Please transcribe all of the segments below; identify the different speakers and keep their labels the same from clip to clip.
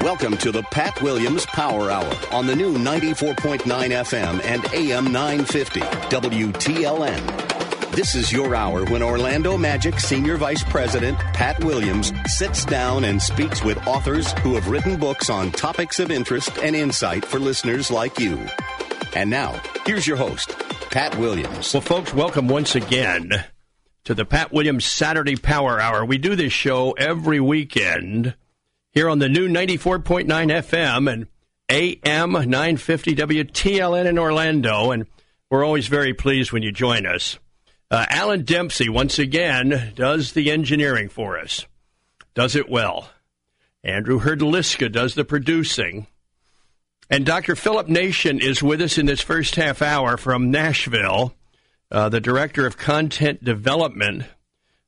Speaker 1: Welcome to the Pat Williams Power Hour on the new 94.9 FM and AM 950 WTLN. This is your hour when Orlando Magic Senior Vice President Pat Williams sits down and speaks with authors who have written books on topics of interest and insight for listeners like you. And now, here's your host, Pat Williams.
Speaker 2: Well, folks, welcome once again to the Pat Williams Saturday Power Hour. We do this show every weekend here on the new 94.9 FM and AM 950 WTLN in Orlando. And we're always very pleased when you join us. Uh, Alan Dempsey, once again, does the engineering for us, does it well. Andrew Herdliska does the producing. And Dr. Philip Nation is with us in this first half hour from Nashville, uh, the Director of Content Development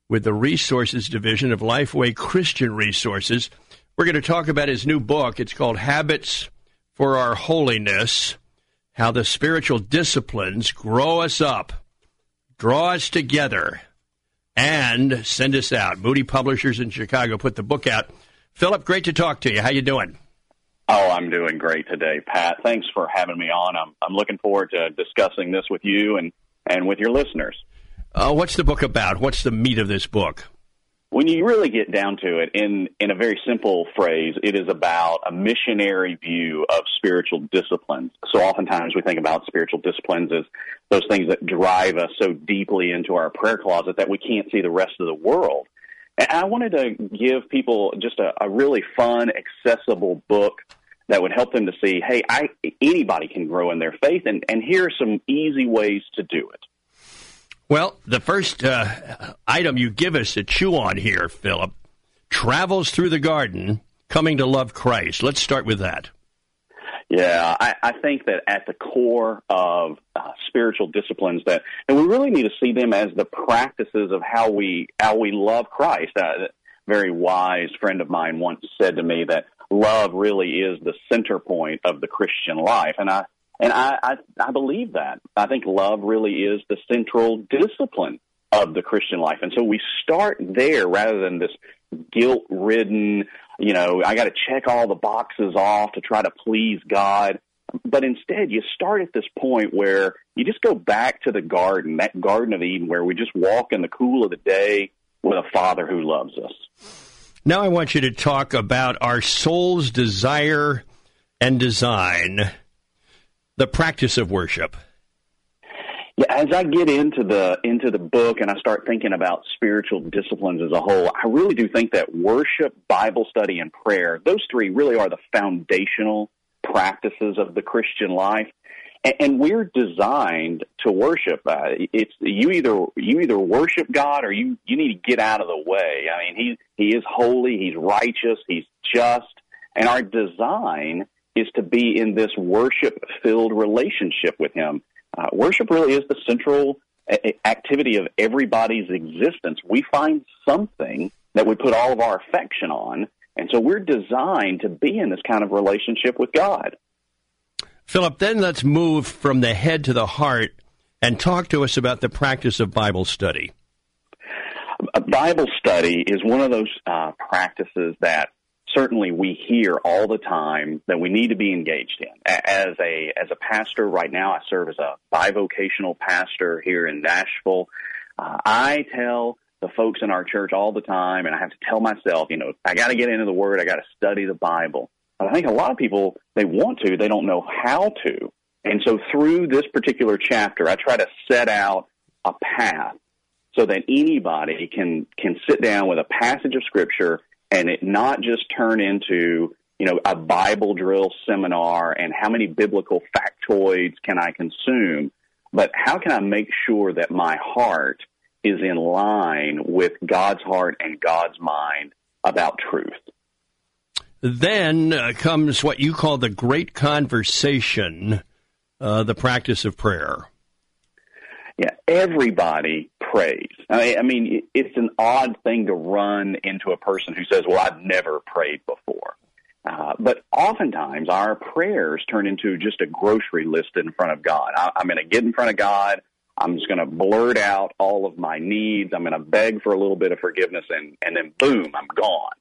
Speaker 2: with the Resources Division of Lifeway Christian Resources. We're going to talk about his new book. It's called Habits for Our Holiness How the Spiritual Disciplines Grow Us Up, Draw Us Together, and Send Us Out. Moody Publishers in Chicago put the book out. Philip, great to talk to you. How you doing?
Speaker 3: Oh, I'm doing great today, Pat. Thanks for having me on. I'm, I'm looking forward to discussing this with you and, and with your listeners.
Speaker 2: Uh, what's the book about? What's the meat of this book?
Speaker 3: When you really get down to it, in in a very simple phrase, it is about a missionary view of spiritual disciplines. So oftentimes we think about spiritual disciplines as those things that drive us so deeply into our prayer closet that we can't see the rest of the world. And I wanted to give people just a, a really fun, accessible book that would help them to see, hey, I, anybody can grow in their faith, and, and here are some easy ways to do it.
Speaker 2: Well, the first uh, item you give us to chew on here, Philip, travels through the garden, coming to love Christ. Let's start with that.
Speaker 3: Yeah, I, I think that at the core of uh, spiritual disciplines, that and we really need to see them as the practices of how we how we love Christ. Uh, a very wise friend of mine once said to me that love really is the center point of the Christian life, and I and I, I, I believe that. I think love really is the central discipline of the Christian life. And so we start there rather than this guilt ridden, you know, I got to check all the boxes off to try to please God. But instead, you start at this point where you just go back to the garden, that Garden of Eden, where we just walk in the cool of the day with a Father who loves us.
Speaker 2: Now, I want you to talk about our soul's desire and design the practice of worship?
Speaker 3: Yeah, as I get into the into the book and I start thinking about spiritual disciplines as a whole, I really do think that worship, Bible study, and prayer, those three really are the foundational practices of the Christian life. And, and we're designed to worship. Uh, it's you either you either worship God or you you need to get out of the way. I mean, he he is holy, he's righteous, he's just, and our design is to be in this worship filled relationship with Him. Uh, worship really is the central a- activity of everybody's existence. We find something that we put all of our affection on, and so we're designed to be in this kind of relationship with God.
Speaker 2: Philip, then let's move from the head to the heart and talk to us about the practice of Bible study.
Speaker 3: A Bible study is one of those uh, practices that certainly we hear all the time that we need to be engaged in. As a as a pastor right now, I serve as a bivocational pastor here in Nashville. Uh, I tell the folks in our church all the time, and I have to tell myself, you know, I got to get into the Word, I got to study the Bible. But I think a lot of people they want to, they don't know how to. And so through this particular chapter, I try to set out a path so that anybody can can sit down with a passage of scripture and it not just turn into you know a Bible drill seminar and how many biblical factoids can I consume, but how can I make sure that my heart is in line with God's heart and God's mind about truth?
Speaker 2: Then uh, comes what you call the great conversation, uh, the practice of prayer.
Speaker 3: Yeah, everybody prays. I mean, it's an odd thing to run into a person who says, "Well, I've never prayed before." Uh, but oftentimes, our prayers turn into just a grocery list in front of God. I, I'm going to get in front of God. I'm just going to blurt out all of my needs. I'm going to beg for a little bit of forgiveness, and and then boom, I'm gone.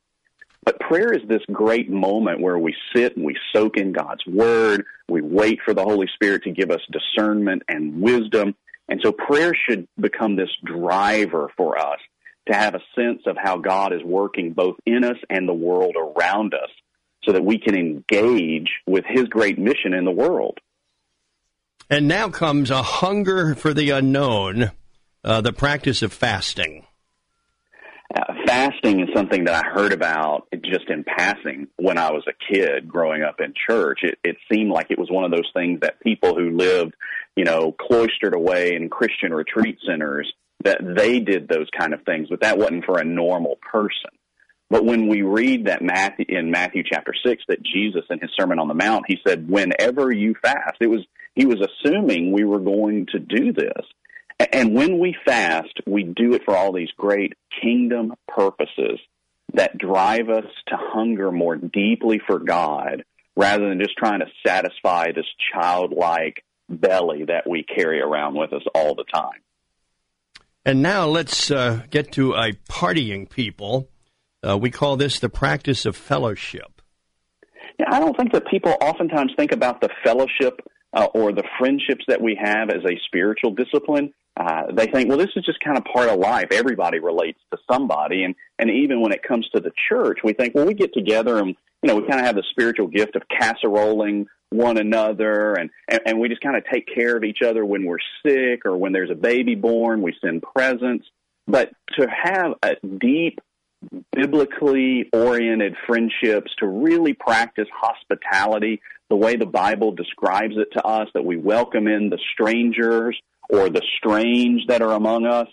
Speaker 3: But prayer is this great moment where we sit and we soak in God's word. We wait for the Holy Spirit to give us discernment and wisdom and so prayer should become this driver for us to have a sense of how God is working both in us and the world around us so that we can engage with his great mission in the world.
Speaker 2: And now comes a hunger for the unknown, uh, the practice of fasting.
Speaker 3: Uh, fasting is something that I heard about just in passing when I was a kid growing up in church. It, it seemed like it was one of those things that people who lived you know, cloistered away in Christian retreat centers that they did those kind of things, but that wasn't for a normal person. But when we read that Matthew, in Matthew chapter 6 that Jesus in his Sermon on the Mount, he said, whenever you fast, it was, he was assuming we were going to do this. And when we fast, we do it for all these great kingdom purposes that drive us to hunger more deeply for God rather than just trying to satisfy this childlike belly that we carry around with us all the time.
Speaker 2: And now let's uh, get to a partying people. Uh, we call this the practice of fellowship.
Speaker 3: Yeah, I don't think that people oftentimes think about the fellowship uh, or the friendships that we have as a spiritual discipline. Uh, they think, well, this is just kind of part of life. Everybody relates to somebody, and and even when it comes to the church, we think, well, we get together and you know we kind of have the spiritual gift of casseroling one another and, and, and we just kind of take care of each other when we're sick or when there's a baby born, we send presents. But to have a deep, biblically oriented friendships, to really practice hospitality the way the Bible describes it to us, that we welcome in the strangers or the strange that are among us,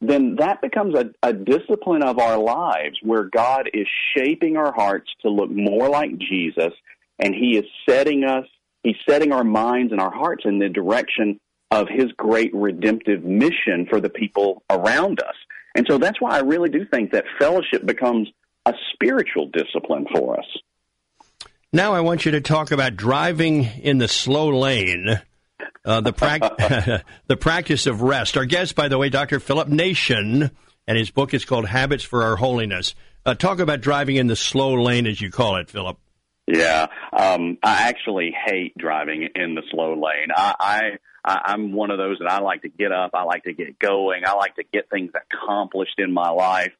Speaker 3: then that becomes a, a discipline of our lives where God is shaping our hearts to look more like Jesus and he is setting us, he's setting our minds and our hearts in the direction of his great redemptive mission for the people around us. And so that's why I really do think that fellowship becomes a spiritual discipline for us.
Speaker 2: Now I want you to talk about driving in the slow lane. Uh, the, pra- the practice of rest. Our guest, by the way, Dr. Philip Nation, and his book is called Habits for Our Holiness. Uh, talk about driving in the slow lane, as you call it, Philip.
Speaker 3: Yeah, um, I actually hate driving in the slow lane. I, I I'm one of those that I like to get up. I like to get going. I like to get things accomplished in my life.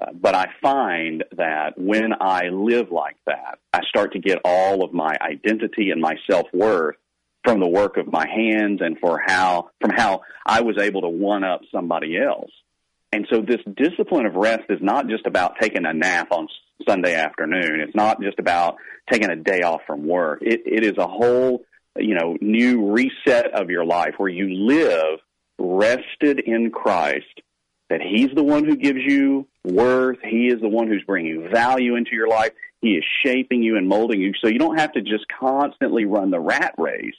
Speaker 3: Uh, but I find that when I live like that, I start to get all of my identity and my self worth from the work of my hands and for how from how I was able to one up somebody else. And so this discipline of rest is not just about taking a nap on Sunday afternoon. It's not just about taking a day off from work. It, it is a whole, you know, new reset of your life where you live rested in Christ, that He's the one who gives you worth. He is the one who's bringing value into your life. He is shaping you and molding you. So you don't have to just constantly run the rat race.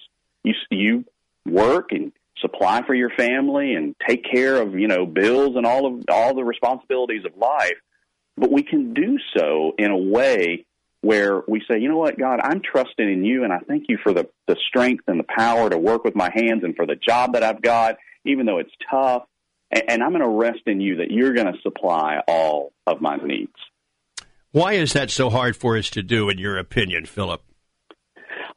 Speaker 3: You, you work and supply for your family and take care of, you know, bills and all of, all the responsibilities of life. But we can do so in a way where we say, you know what, God, I'm trusting in you and I thank you for the, the strength and the power to work with my hands and for the job that I've got, even though it's tough. And, and I'm going to rest in you that you're going to supply all of my needs.
Speaker 2: Why is that so hard for us to do, in your opinion, Philip?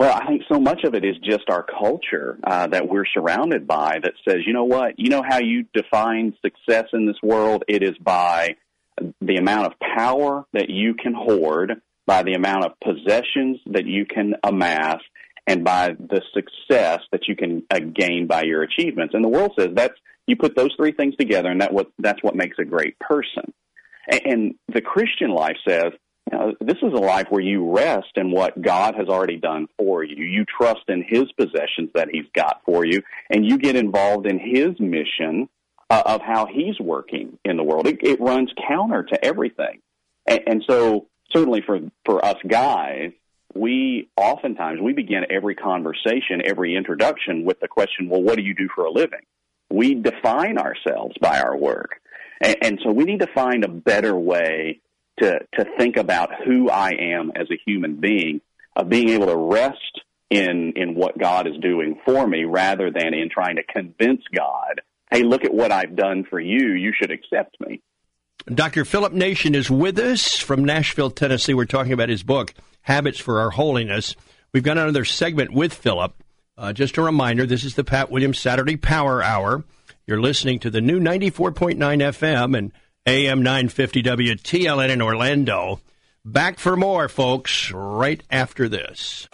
Speaker 3: Well, I think so much of it is just our culture uh, that we're surrounded by that says, you know what, you know how you define success in this world? It is by the amount of power that you can hoard by the amount of possessions that you can amass and by the success that you can uh, gain by your achievements. And the world says that's you put those three things together, and that what that's what makes a great person. And, and the Christian life says this is a life where you rest in what God has already done for you. You trust in His possessions that He's got for you, and you get involved in His mission uh, of how He's working in the world. It, it runs counter to everything, and, and so certainly for for us guys, we oftentimes we begin every conversation, every introduction with the question, "Well, what do you do for a living?" We define ourselves by our work, and, and so we need to find a better way to to think about who I am as a human being, of being able to rest in in what God is doing for me, rather than in trying to convince God, "Hey, look at what I've done for you. You should accept me."
Speaker 2: Dr. Philip Nation is with us from Nashville, Tennessee. We're talking about his book, Habits for Our Holiness. We've got another segment with Philip. Uh, just a reminder this is the Pat Williams Saturday Power Hour. You're listening to the new 94.9 FM and AM 950 WTLN in Orlando. Back for more, folks, right after this.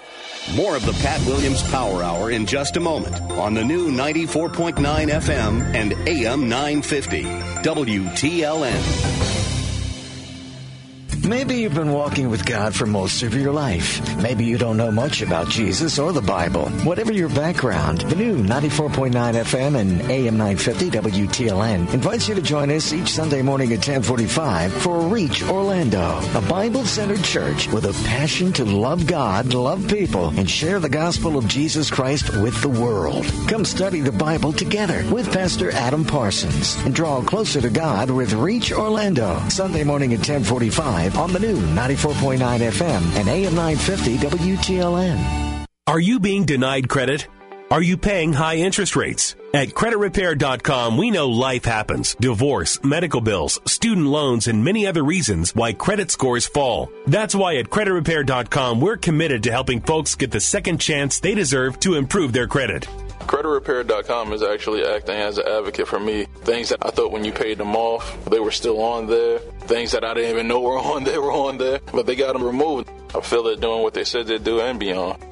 Speaker 1: More of the Pat Williams Power Hour in just a moment on the new 94.9 FM and AM 950 WTLN.
Speaker 4: Maybe you've been walking with God for most of your life. Maybe you don't know much about Jesus or the Bible. Whatever your background, the new 94.9 FM and AM 950 WTLN invites you to join us each Sunday morning at 1045 for Reach Orlando, a Bible-centered church with a passion to love God, love people, and share the gospel of Jesus Christ with the world. Come study the Bible together with Pastor Adam Parsons and draw closer to God with Reach Orlando, Sunday morning at 1045 on the new 94.9 FM and AM 950 WTLN.
Speaker 5: Are you being denied credit? Are you paying high interest rates? At creditrepair.com, we know life happens. Divorce, medical bills, student loans, and many other reasons why credit scores fall. That's why at creditrepair.com, we're committed to helping folks get the second chance they deserve to improve their credit.
Speaker 6: CreditRepair.com is actually acting as an advocate for me. Things that I thought when you paid them off, they were still on there. Things that I didn't even know were on there were on there, but they got them removed. I feel they're doing what they said they'd do and beyond.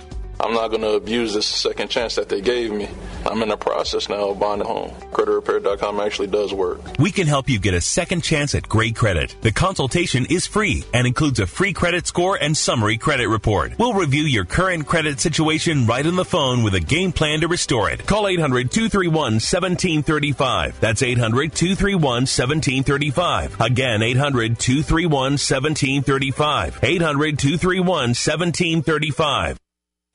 Speaker 6: I'm not going to abuse this second chance that they gave me. I'm in the process now of buying a home. CreditRepair.com actually does work.
Speaker 5: We can help you get a second chance at great credit. The consultation is free and includes a free credit score and summary credit report. We'll review your current credit situation right on the phone with a game plan to restore it. Call 800 231 1735. That's 800 231 1735. Again, 800 231 1735. 800 231 1735.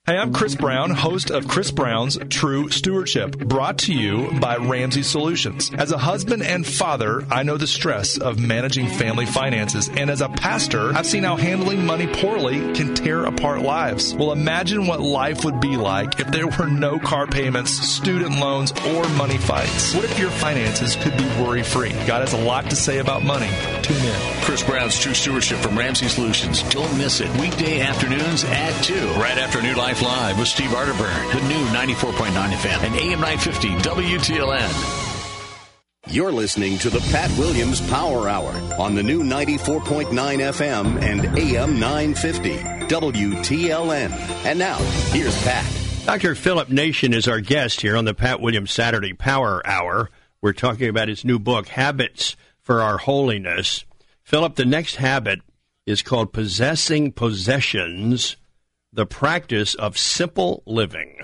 Speaker 7: Hey, I'm Chris Brown, host of Chris Brown's True Stewardship, brought to you by Ramsey Solutions. As a husband and father, I know the stress of managing family finances, and as a pastor, I've seen how handling money poorly can tear apart lives. Well, imagine what life would be like if there were no car payments, student loans, or money fights. What if your finances could be worry free? God has a lot to say about money. Tune in.
Speaker 8: Chris Brown's True Stewardship from Ramsey Solutions. Don't miss it. Weekday afternoons at 2, right after New Life Live with Steve Arterburn, the new 94.9 FM and AM 950 WTLN.
Speaker 1: You're listening to the Pat Williams Power Hour on the new 94.9 FM and AM 950 WTLN. And now, here's Pat.
Speaker 2: Dr. Philip Nation is our guest here on the Pat Williams Saturday Power Hour. We're talking about his new book, Habits for Our Holiness. Philip, the next habit is called Possessing Possessions the practice of simple living.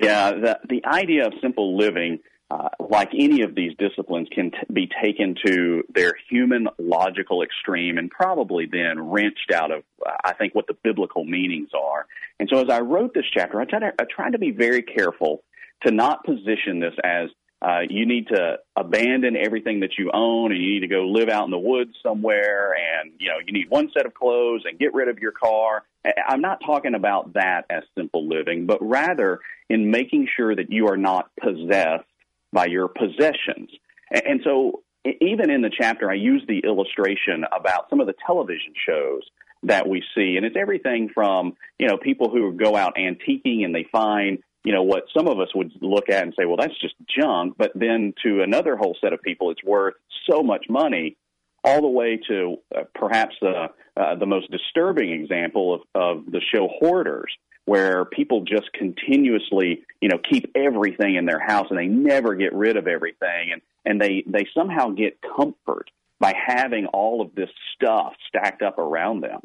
Speaker 3: Yeah, the, the idea of simple living, uh, like any of these disciplines, can t- be taken to their human logical extreme and probably then wrenched out of, uh, I think, what the biblical meanings are. And so as I wrote this chapter, I tried to, I tried to be very careful to not position this as uh, you need to abandon everything that you own and you need to go live out in the woods somewhere and you know you need one set of clothes and get rid of your car. I'm not talking about that as simple living but rather in making sure that you are not possessed by your possessions. And, and so even in the chapter i use the illustration about some of the television shows that we see and it's everything from you know people who go out antiquing and they find you know, what some of us would look at and say, well, that's just junk. But then to another whole set of people, it's worth so much money, all the way to uh, perhaps the, uh, the most disturbing example of, of the show Hoarders, where people just continuously, you know, keep everything in their house and they never get rid of everything. And, and they, they somehow get comfort by having all of this stuff stacked up around them.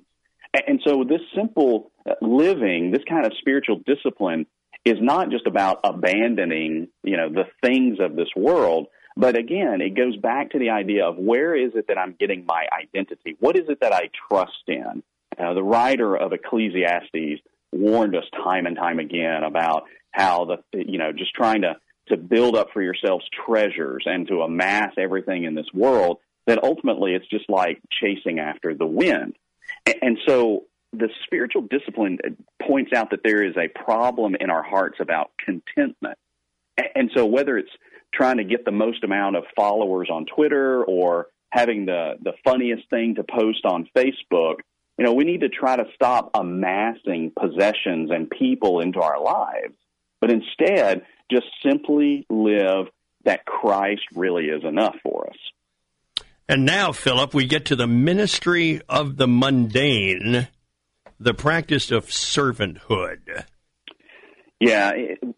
Speaker 3: And so this simple uh, living, this kind of spiritual discipline is not just about abandoning, you know, the things of this world, But again, it goes back to the idea of where is it that I'm getting my identity? What is it that I trust in? Uh, the writer of Ecclesiastes warned us time and time again about how the you know just trying to to build up for yourselves treasures and to amass everything in this world that ultimately it's just like chasing after the wind. And, and so the spiritual discipline points out that there is a problem in our hearts about contentment. And so whether it's trying to get the most amount of followers on Twitter or having the, the funniest thing to post on Facebook, you know, we need to try to stop amassing possessions and people into our lives, but instead just simply live that Christ really is enough for us.
Speaker 2: And now, Philip, we get to the ministry of the mundane, the practice of servanthood.
Speaker 3: Yeah,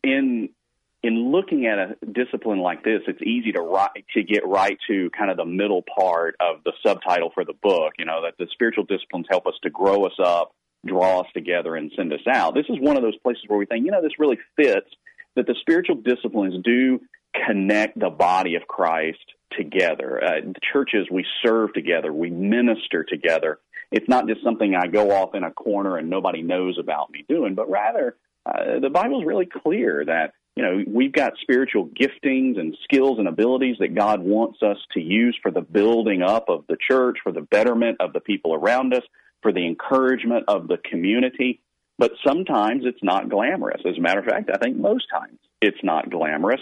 Speaker 3: in in looking at a discipline like this, it's easy to right, to get right to kind of the middle part of the subtitle for the book. You know that the spiritual disciplines help us to grow us up, draw us together, and send us out. This is one of those places where we think, you know, this really fits. That the spiritual disciplines do connect the body of Christ together. Uh, the churches we serve together, we minister together. It's not just something I go off in a corner and nobody knows about me doing, but rather uh, the Bible's really clear that you know, we've got spiritual giftings and skills and abilities that God wants us to use for the building up of the church, for the betterment of the people around us, for the encouragement of the community. But sometimes it's not glamorous. As a matter of fact, I think most times it's not glamorous.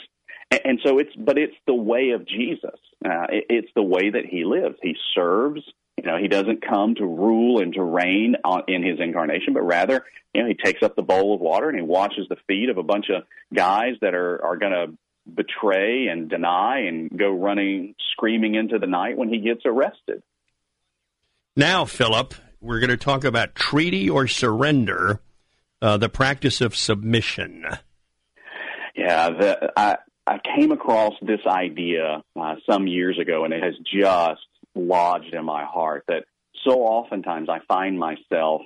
Speaker 3: And so it's, but it's the way of Jesus. Uh, it's the way that he lives. He serves. You know, he doesn't come to rule and to reign on, in his incarnation, but rather, you know, he takes up the bowl of water and he washes the feet of a bunch of guys that are are going to betray and deny and go running screaming into the night when he gets arrested.
Speaker 2: Now, Philip, we're going to talk about treaty or surrender, uh, the practice of submission.
Speaker 3: Yeah, the, I, I came across this idea uh, some years ago, and it has just lodged in my heart that so oftentimes I find myself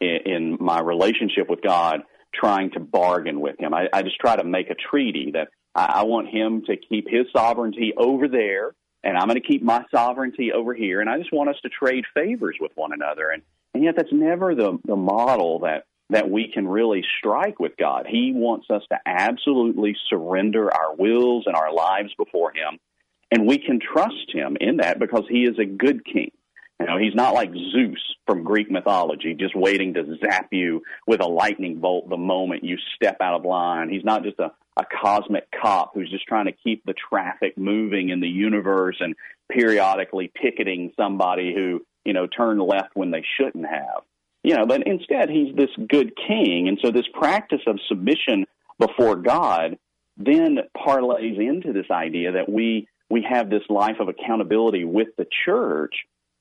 Speaker 3: in, in my relationship with God trying to bargain with Him. I, I just try to make a treaty that I, I want Him to keep His sovereignty over there, and I'm going to keep my sovereignty over here, and I just want us to trade favors with one another. And, and yet, that's never the the model that that we can really strike with God. He wants us to absolutely surrender our wills and our lives before Him. And we can trust Him in that because He is a good King. You know, He's not like Zeus from Greek mythology, just waiting to zap you with a lightning bolt the moment you step out of line. He's not just a, a cosmic cop who's just trying to keep the traffic moving in the universe and periodically ticketing somebody who, you know, turned left when they shouldn't have you know, but instead he's this good king. And so this practice of submission before God then parlays into this idea that we, we have this life of accountability with the church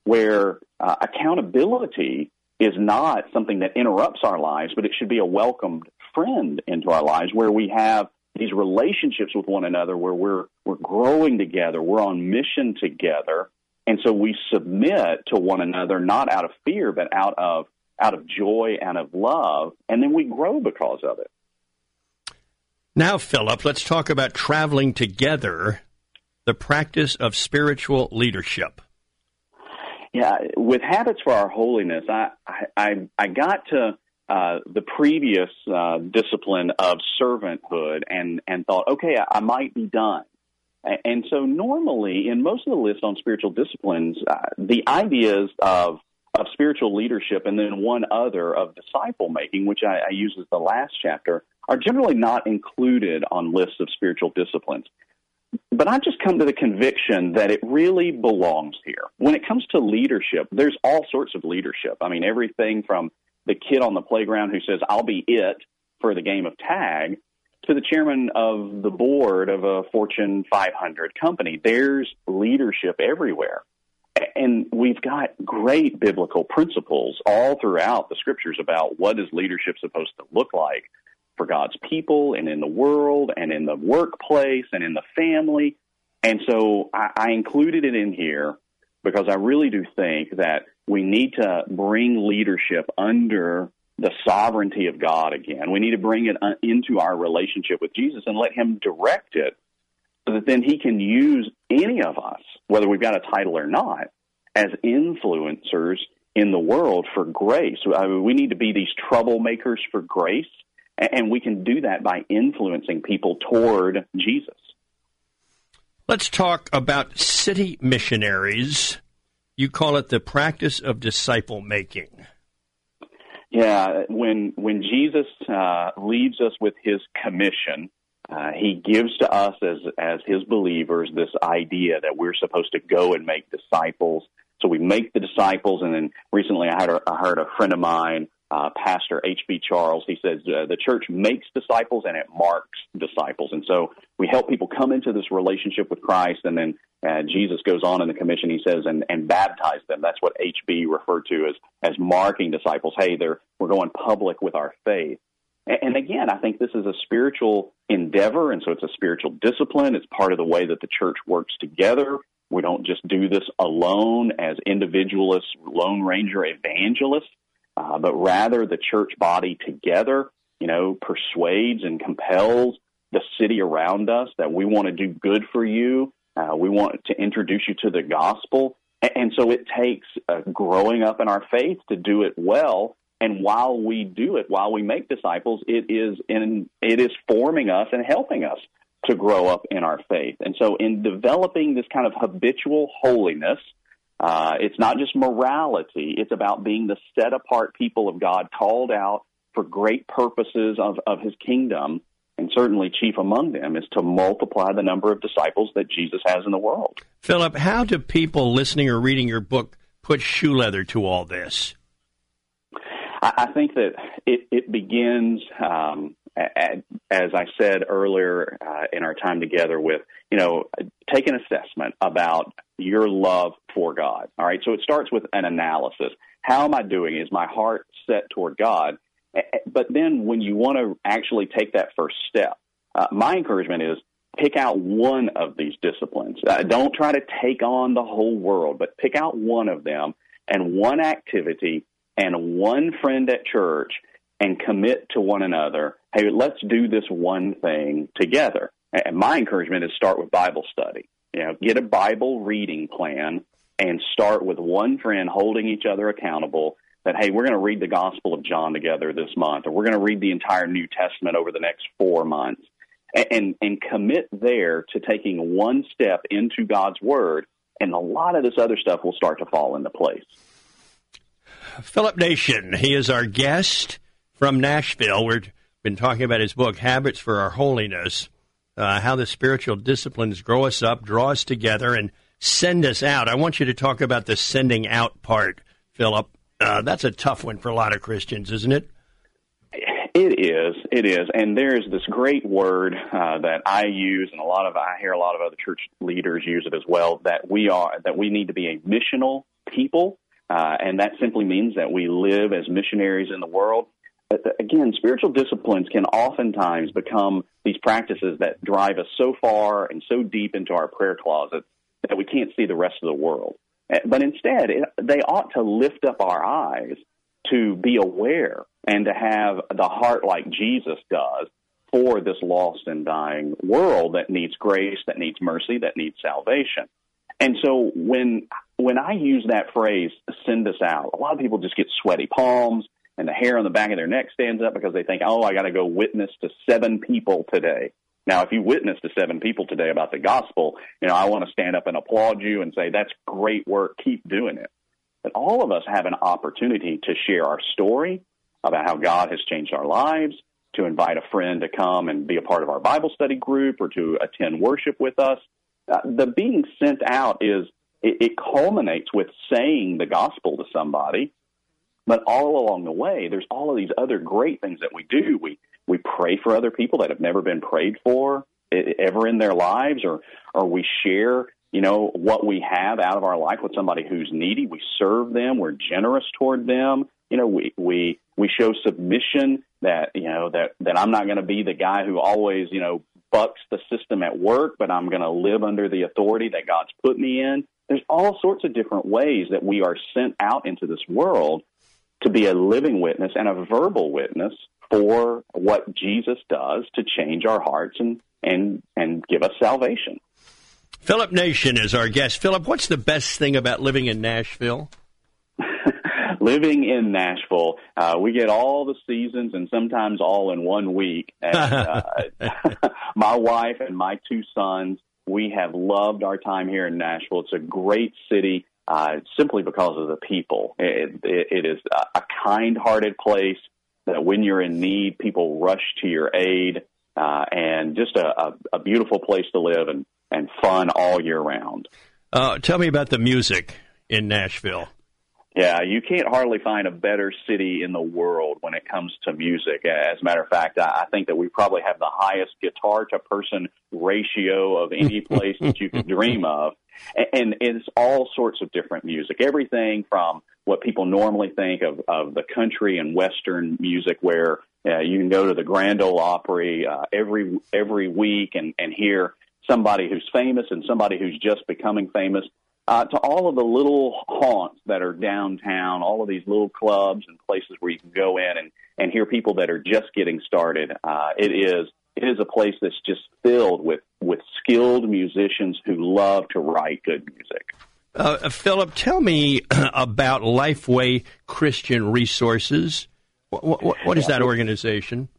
Speaker 3: where uh, accountability is not something that interrupts our lives, but it should be a welcomed friend into our lives where we have these relationships with one another where we're, we're growing together, we're on mission together. And so we submit to one another, not out of fear, but out of out of joy and of love, and then we grow because of it.
Speaker 2: Now, Philip, let's talk about traveling together, the practice of spiritual leadership.
Speaker 3: Yeah, with habits for our holiness, I I, I got to uh, the previous uh, discipline of servanthood and and thought, okay, I, I might be done. And so, normally, in most of the lists on spiritual disciplines, uh, the ideas of of spiritual leadership and then one other of disciple making, which I, I use as the last chapter, are generally not included on lists of spiritual disciplines. But I've just come to the conviction that it really belongs here. When it comes to leadership, there's all sorts of leadership. I mean, everything from the kid on the playground who says, I'll be it for the game of tag, to the chairman of the board of a Fortune 500 company. There's leadership everywhere and we've got great biblical principles all throughout the scriptures about what is leadership supposed to look like for God's people and in the world and in the workplace and in the family. And so I, I included it in here because I really do think that we need to bring leadership under the sovereignty of God again. We need to bring it uh, into our relationship with Jesus and let Him direct it so that then he can use any of us, whether we've got a title or not, as influencers in the world for grace. I mean, we need to be these troublemakers for grace, and we can do that by influencing people toward Jesus.
Speaker 2: Let's talk about city missionaries. You call it the practice of disciple making.
Speaker 3: Yeah, when when Jesus uh, leaves us with his commission, uh, he gives to us as as his believers this idea that we're supposed to go and make disciples. So we make the disciples, and then recently I heard a, I heard a friend of mine, uh, Pastor H.B. Charles. He says uh, the church makes disciples and it marks disciples, and so we help people come into this relationship with Christ, and then uh, Jesus goes on in the commission. He says, and, and baptize them. That's what HB referred to as as marking disciples. Hey, they're we're going public with our faith. And, and again, I think this is a spiritual endeavor, and so it's a spiritual discipline. It's part of the way that the church works together. We don't just do this alone as individualists, lone ranger evangelists, uh, but rather the church body together, you know, persuades and compels the city around us that we want to do good for you uh, we want to introduce you to the gospel. And so it takes uh, growing up in our faith to do it well. And while we do it, while we make disciples, it is in, it is forming us and helping us to grow up in our faith. And so in developing this kind of habitual holiness, uh, it's not just morality. It's about being the set apart people of God called out for great purposes of, of his kingdom and certainly chief among them is to multiply the number of disciples that Jesus has in the world.
Speaker 2: Philip, how do people listening or reading your book put shoe leather to all this?
Speaker 3: I, think that it, it begins, um, as I said earlier uh, in our time together, with you know, take an assessment about your love for God. All right, so it starts with an analysis. How am I doing? Is my heart set toward God? But then when you want to actually take that first step, uh, my encouragement is pick out one of these disciplines. Uh, don't try to take on the whole world, but pick out one of them and one activity and one friend at church and commit to one another. Hey, let's do this one thing together. And my encouragement is start with Bible study. You know, get a Bible reading plan and start with one friend holding each other accountable that, hey, we're going to read the Gospel of John together this month, or we're going to read the entire New Testament over the next four months, and, and, and commit there to taking one step into God's Word, and a lot of this other stuff will start to fall into place.
Speaker 2: Philip Nation, he is our guest from Nashville. We've been talking about his book, Habits for Our Holiness, uh, how the spiritual disciplines grow us up, draw us together, and send us out. I want you to talk about the sending out part, Philip. Uh, that's a tough one for a lot of Christians, isn't it?
Speaker 3: It is. It is. And there's this great word uh, that I use, and a lot of I hear a lot of other church leaders use it as well. That we are that we need to be a missional people, uh, and that simply means that we live as missionaries in the world. But again, spiritual disciplines can oftentimes become these practices that drive us so far and so deep into our prayer closet that we can't see the rest of the world. Eh, but instead, they ought to lift up our eyes to be aware and to have the heart like Jesus does for this lost and dying world that needs grace, that needs mercy, that needs salvation. And so when when I use that phrase, send us out, a lot of people just get sweaty palms and the hair on the back of their neck stands up because they think, oh, I got to go witness to seven people today. Now, if you witness to seven people today about the gospel, you know, I want to stand up and applaud you and say, that's great work. Keep doing it. But all of us have an opportunity to share our story about how God has changed our lives, to invite a friend to come and be a part of our Bible study group or to attend worship with us. Uh, the being sent out is, it, it culminates with saying the gospel to somebody. But all along the way, there's all of these other great things that we do. We we pray for other people that have never been prayed for ever in their lives, or or we share you know what we have out of our life with somebody who's needy. We serve them. We're generous toward them. You know, we we we show submission that you know that that I'm not going to be the guy who always you know bucks the system at work, but I'm going to live under the authority that God's put me in. There's all sorts of different ways that we are sent out into this world to be a living witness and a verbal witness for what Jesus does to change our hearts and and and give us salvation.
Speaker 2: Philip Nation is our guest. Philip, what's the best thing about living in Nashville?
Speaker 3: living in Nashville, uh, we get all the seasons and sometimes all in one week. And, uh, my wife and my two sons, we have loved our time here in Nashville. It's a great city uh, simply because of the people. It, it, it is a kind-hearted place that when you're in need, people rush to your aid, uh, and just a, a, a beautiful place to live and, and fun all year round.
Speaker 2: Uh, tell me about the music in Nashville.
Speaker 3: Yeah, you can't hardly find a better city in the world when it comes to music. As a matter of fact, I think that we probably have the highest guitar to person ratio of any place that you could dream of. And it's all sorts of different music. Everything from what people normally think of, of the country and Western music, where uh, you can go to the Grand Ole Opry uh, every every week and, and hear somebody who's famous and somebody who's just becoming famous uh, to all of the little haunts that are downtown, all of these little clubs and places where you can go in and, and hear people that are just getting started. Uh, it is it is a place that's just filled with with skilled musicians who love to write good music.
Speaker 2: Uh, Philip, tell me about Lifeway Christian Resources. What, what, what is that organization?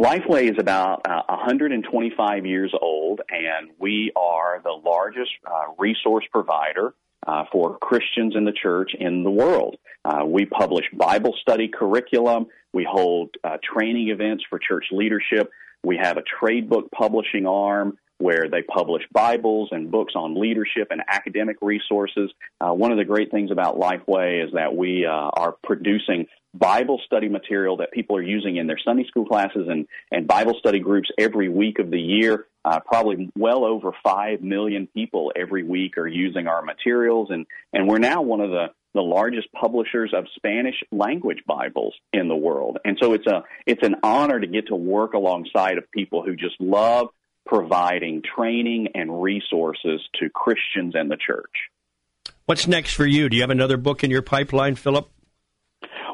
Speaker 3: Lifeway is about uh, 125 years old, and we are the largest uh, resource provider uh, for Christians in the church in the world. Uh, we publish Bible study curriculum. We hold uh, training events for church leadership. We have a trade book publishing arm where they publish Bibles and books on leadership and academic resources. Uh, one of the great things about Lifeway is that we uh, are producing Bible study material that people are using in their Sunday school classes and, and Bible study groups every week of the year. Uh, probably well over 5 million people every week are using our materials. And, and we're now one of the, the largest publishers of Spanish language Bibles in the world. And so it's a, it's an honor to get to work alongside of people who just love providing training and resources to Christians and the church.
Speaker 2: What's next for you? Do you have another book in your pipeline, Philip?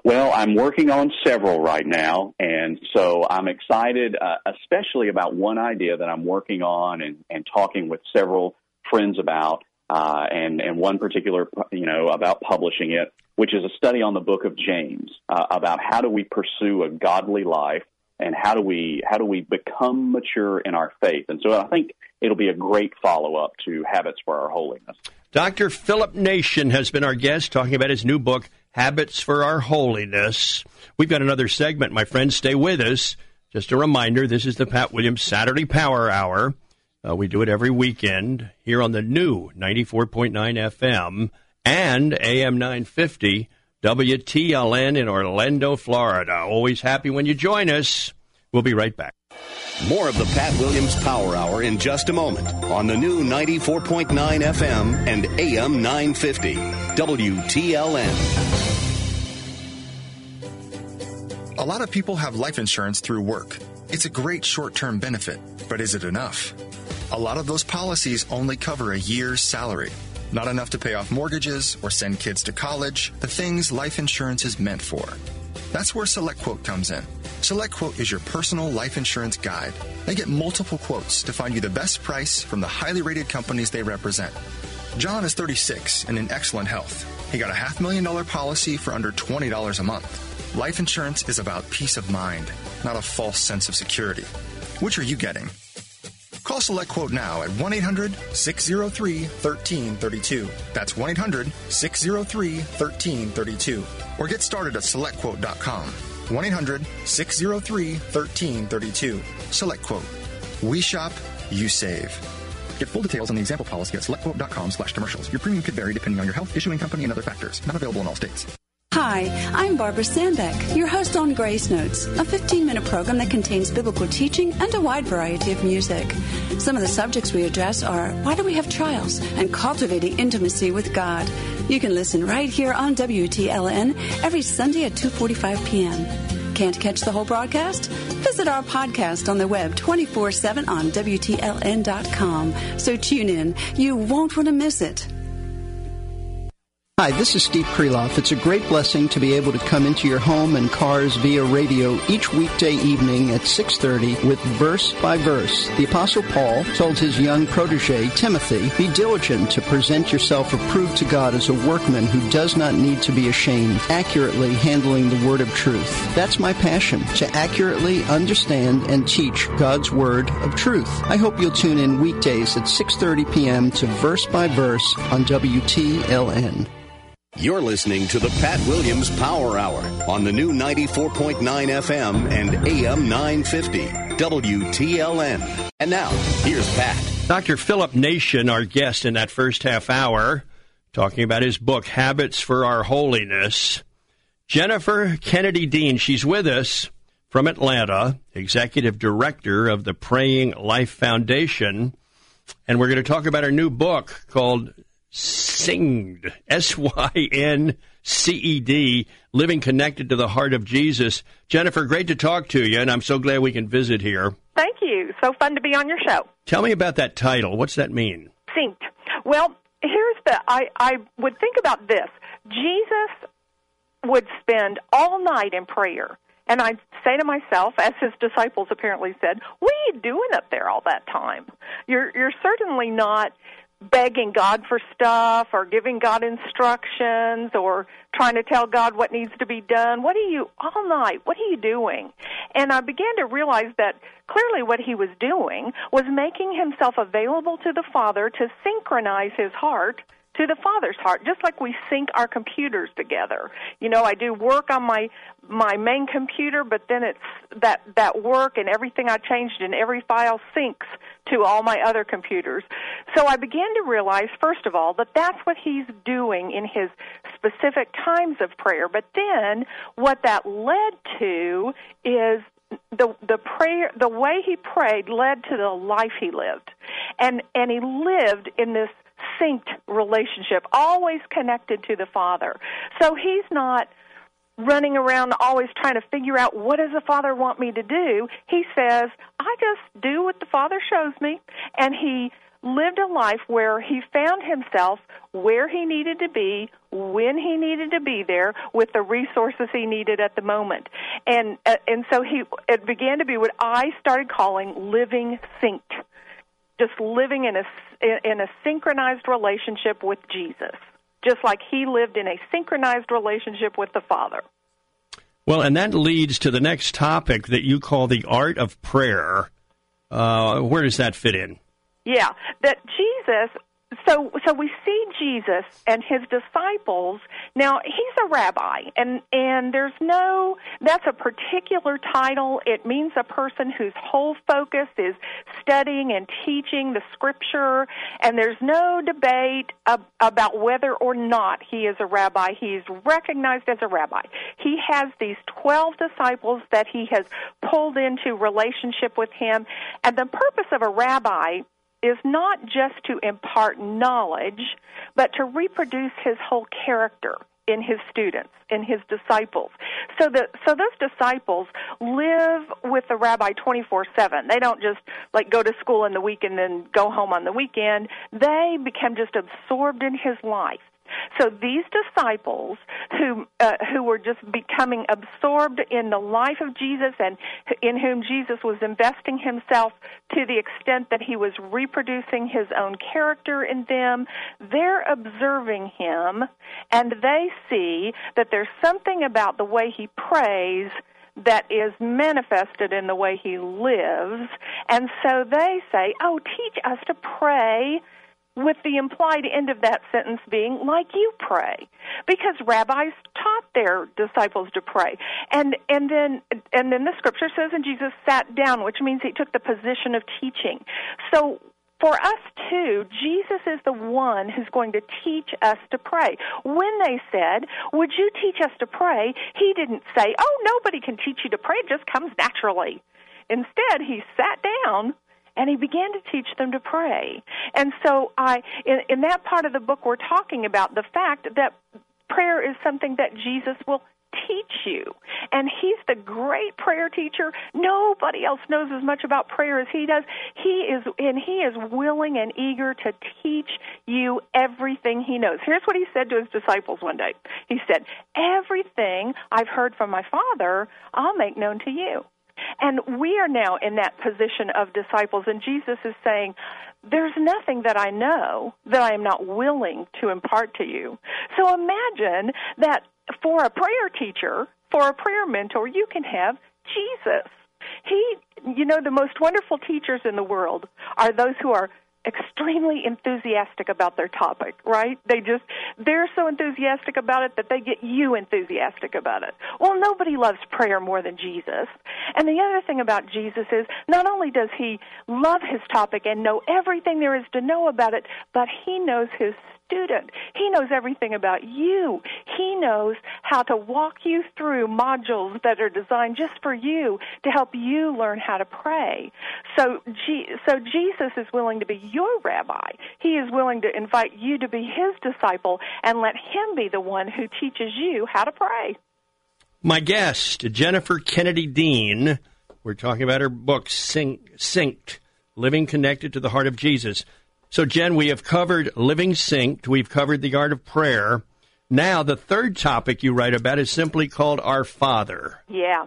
Speaker 3: Well, I'm working on several right now, and so I'm excited, uh, especially about one idea that I'm working on and, and talking with several friends about, uh, and and one particular, you know, about publishing it, which is a study on the Book of James uh, about how do we pursue a godly life and how do we how do we become mature in our faith. And so I think it'll be a great follow up to Habits for Our Holiness.
Speaker 2: Dr. Philip Nation has been our guest talking about his new book, Habits for Our Holiness. We've got another segment, my friends. Stay with us. Just a reminder this is the Pat Williams Saturday Power Hour. Uh, we do it every weekend here on the new 94.9 FM and AM 950 WTLN in Orlando, Florida. Always happy when you join us. We'll be right back.
Speaker 1: More of the Pat Williams Power Hour in just a moment on the new 94.9 FM and AM 950 WTLN.
Speaker 9: A lot of people have life insurance through work. It's a great short term benefit, but is it enough? A lot of those policies only cover a year's salary. Not enough to pay off mortgages or send kids to college, the things life insurance is meant for. That's where SelectQuote comes in. SelectQuote is your personal life insurance guide. They get multiple quotes to find you the best price from the highly rated companies they represent. John is 36 and in excellent health. He got a half million dollar policy for under $20 a month. Life insurance is about peace of mind, not a false sense of security. Which are you getting? Call Select Quote now at 1 800 603 1332. That's 1 800 603 1332. Or get started at selectquote.com. 1 800 603 1332. Select Quote. We shop, you save. Get full details on the example policy at selectquote.com slash commercials. Your premium could vary depending on your health, issuing company, and other factors. Not available in all states.
Speaker 10: Hi, I'm Barbara Sandbeck, your host on Grace Notes, a 15 minute program that contains biblical teaching and a wide variety of music. Some of the subjects we address are why do we have trials and cultivating intimacy with God. You can listen right here on WTLN every Sunday at 2:45 p.m. Can't catch the whole broadcast? Visit our podcast on the web 24/7 on WTLN.com. So tune in. You won't want to miss it.
Speaker 11: Hi, this is Steve Kreloff. It's a great blessing to be able to come into your home and cars via radio each weekday evening at 6:30 with verse by verse. The apostle Paul told his young protege Timothy, "Be diligent to present yourself approved to God as a workman who does not need to be ashamed, accurately handling the word of truth." That's my passion, to accurately understand and teach God's word of truth. I hope you'll tune in weekdays at 6:30 p.m. to Verse by Verse on WTLN.
Speaker 1: You're listening to the Pat Williams Power Hour on the new 94.9 FM and AM 950 WTLN. And now, here's Pat.
Speaker 2: Dr. Philip Nation, our guest in that first half hour, talking about his book, Habits for Our Holiness. Jennifer Kennedy Dean, she's with us from Atlanta, executive director of the Praying Life Foundation. And we're going to talk about her new book called Synced, S Y N C E D, Living Connected to the Heart of Jesus. Jennifer, great to talk to you, and I'm so glad we can visit here.
Speaker 12: Thank you. So fun to be on your show.
Speaker 2: Tell me about that title. What's that mean?
Speaker 12: Synced. Well, here's the I, I would think about this. Jesus would spend all night in prayer. And I'd say to myself, as his disciples apparently said, What are you doing up there all that time? You're you're certainly not begging God for stuff or giving God instructions or trying to tell God what needs to be done. What are you all night? What are you doing? And I began to realize that clearly what he was doing was making himself available to the Father to synchronize his heart to the father's heart just like we sync our computers together you know i do work on my my main computer but then it's that that work and everything i changed in every file syncs to all my other computers. So i began to realize first of all that that's what he's doing in his specific times of prayer. But then what that led to is the the prayer the way he prayed led to the life he lived. And and he lived in this synced relationship, always connected to the Father. So he's not running around always trying to figure out what does the Father want me to do. He says, I just do what the Father shows me. And he lived a life where he found himself where he needed to be, when he needed to be there, with the resources he needed at the moment. And uh, and so he it began to be what I started calling living synced just living in a in a synchronized relationship with Jesus, just like he lived in a synchronized relationship with the Father.
Speaker 2: Well, and that leads to the next topic that you call the art of prayer. Uh, where does that fit in?
Speaker 12: Yeah, that Jesus so so we see Jesus and his disciples. Now he's a rabbi and and there's no that's a particular title. It means a person whose whole focus is studying and teaching the scripture and there's no debate ab- about whether or not he is a rabbi. He's recognized as a rabbi. He has these 12 disciples that he has pulled into relationship with him and the purpose of a rabbi is not just to impart knowledge, but to reproduce his whole character in his students, in his disciples. So that so those disciples live with the rabbi 24/7. They don't just like go to school in the week and then go home on the weekend. They become just absorbed in his life. So these disciples who uh, who were just becoming absorbed in the life of Jesus and in whom Jesus was investing himself to the extent that he was reproducing his own character in them, they're observing him and they see that there's something about the way he prays that is manifested in the way he lives. And so they say, Oh, teach us to pray with the implied end of that sentence being like you pray because rabbis taught their disciples to pray and and then and then the scripture says and Jesus sat down which means he took the position of teaching so for us too, Jesus is the one who's going to teach us to pray. When they said, Would you teach us to pray? He didn't say, Oh, nobody can teach you to pray, it just comes naturally. Instead, he sat down and he began to teach them to pray. And so I in, in that part of the book we're talking about the fact that prayer is something that Jesus will teach you. And he's the great prayer teacher. Nobody else knows as much about prayer as he does. He is and he is willing and eager to teach you everything he knows. Here's what he said to his disciples one day. He said, "Everything I've heard from my Father, I'll make known to you." And we are now in that position of disciples and Jesus is saying, there's nothing that I know that I am not willing to impart to you. So imagine that for a prayer teacher, for a prayer mentor, you can have Jesus. He, you know, the most wonderful teachers in the world are those who are extremely enthusiastic about their topic, right? They just they're so enthusiastic about it that they get you enthusiastic about it. Well, nobody loves prayer more than Jesus. And the other thing about Jesus is not only does he love his topic and know everything there is to know about it, but he knows his student. He knows everything about you. He knows how to walk you through modules that are designed just for you to help you learn how to pray. So, so Jesus is willing to be your rabbi. He is willing to invite you to be his disciple and let him be the one who teaches you how to pray.
Speaker 2: My guest, Jennifer Kennedy Dean. We're talking about her book, Synced Living Connected to the Heart of Jesus. So, Jen, we have covered living synced. We've covered the art of prayer. Now, the third topic you write about is simply called Our Father.
Speaker 12: Yeah.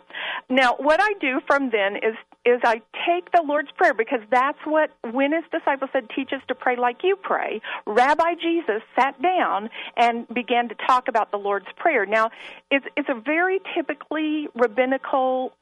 Speaker 12: Now, what I do from then is is I take the Lord's Prayer because that's what when his disciples said, "Teach us to pray like you pray." Rabbi Jesus sat down and began to talk about the Lord's Prayer. Now, it's it's a very typically rabbinical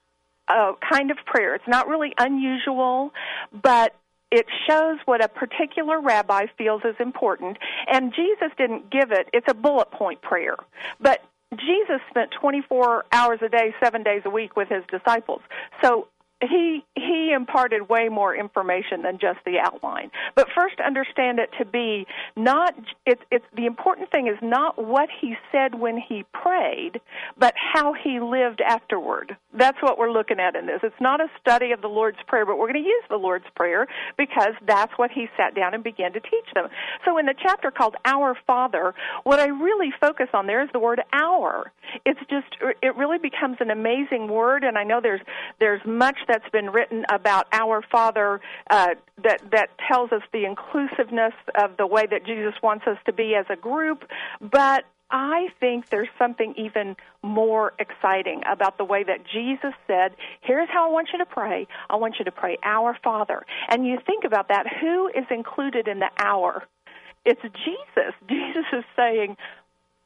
Speaker 12: uh, kind of prayer. It's not really unusual, but it shows what a particular rabbi feels is important. And Jesus didn't give it, it's a bullet point prayer. But Jesus spent 24 hours a day, seven days a week with his disciples. So he he imparted way more information than just the outline. But first, understand it to be not. It's it's the important thing is not what he said when he prayed, but how he lived afterward. That's what we're looking at in this. It's not a study of the Lord's prayer, but we're going to use the Lord's prayer because that's what he sat down and began to teach them. So in the chapter called Our Father, what I really focus on there is the word "our." It's just it really becomes an amazing word, and I know there's there's much that's been written about our Father uh, that that tells us the inclusiveness of the way that Jesus wants us to be as a group, but I think there's something even more exciting about the way that Jesus said, Here's how I want you to pray. I want you to pray, Our Father. And you think about that, who is included in the our? It's Jesus. Jesus is saying,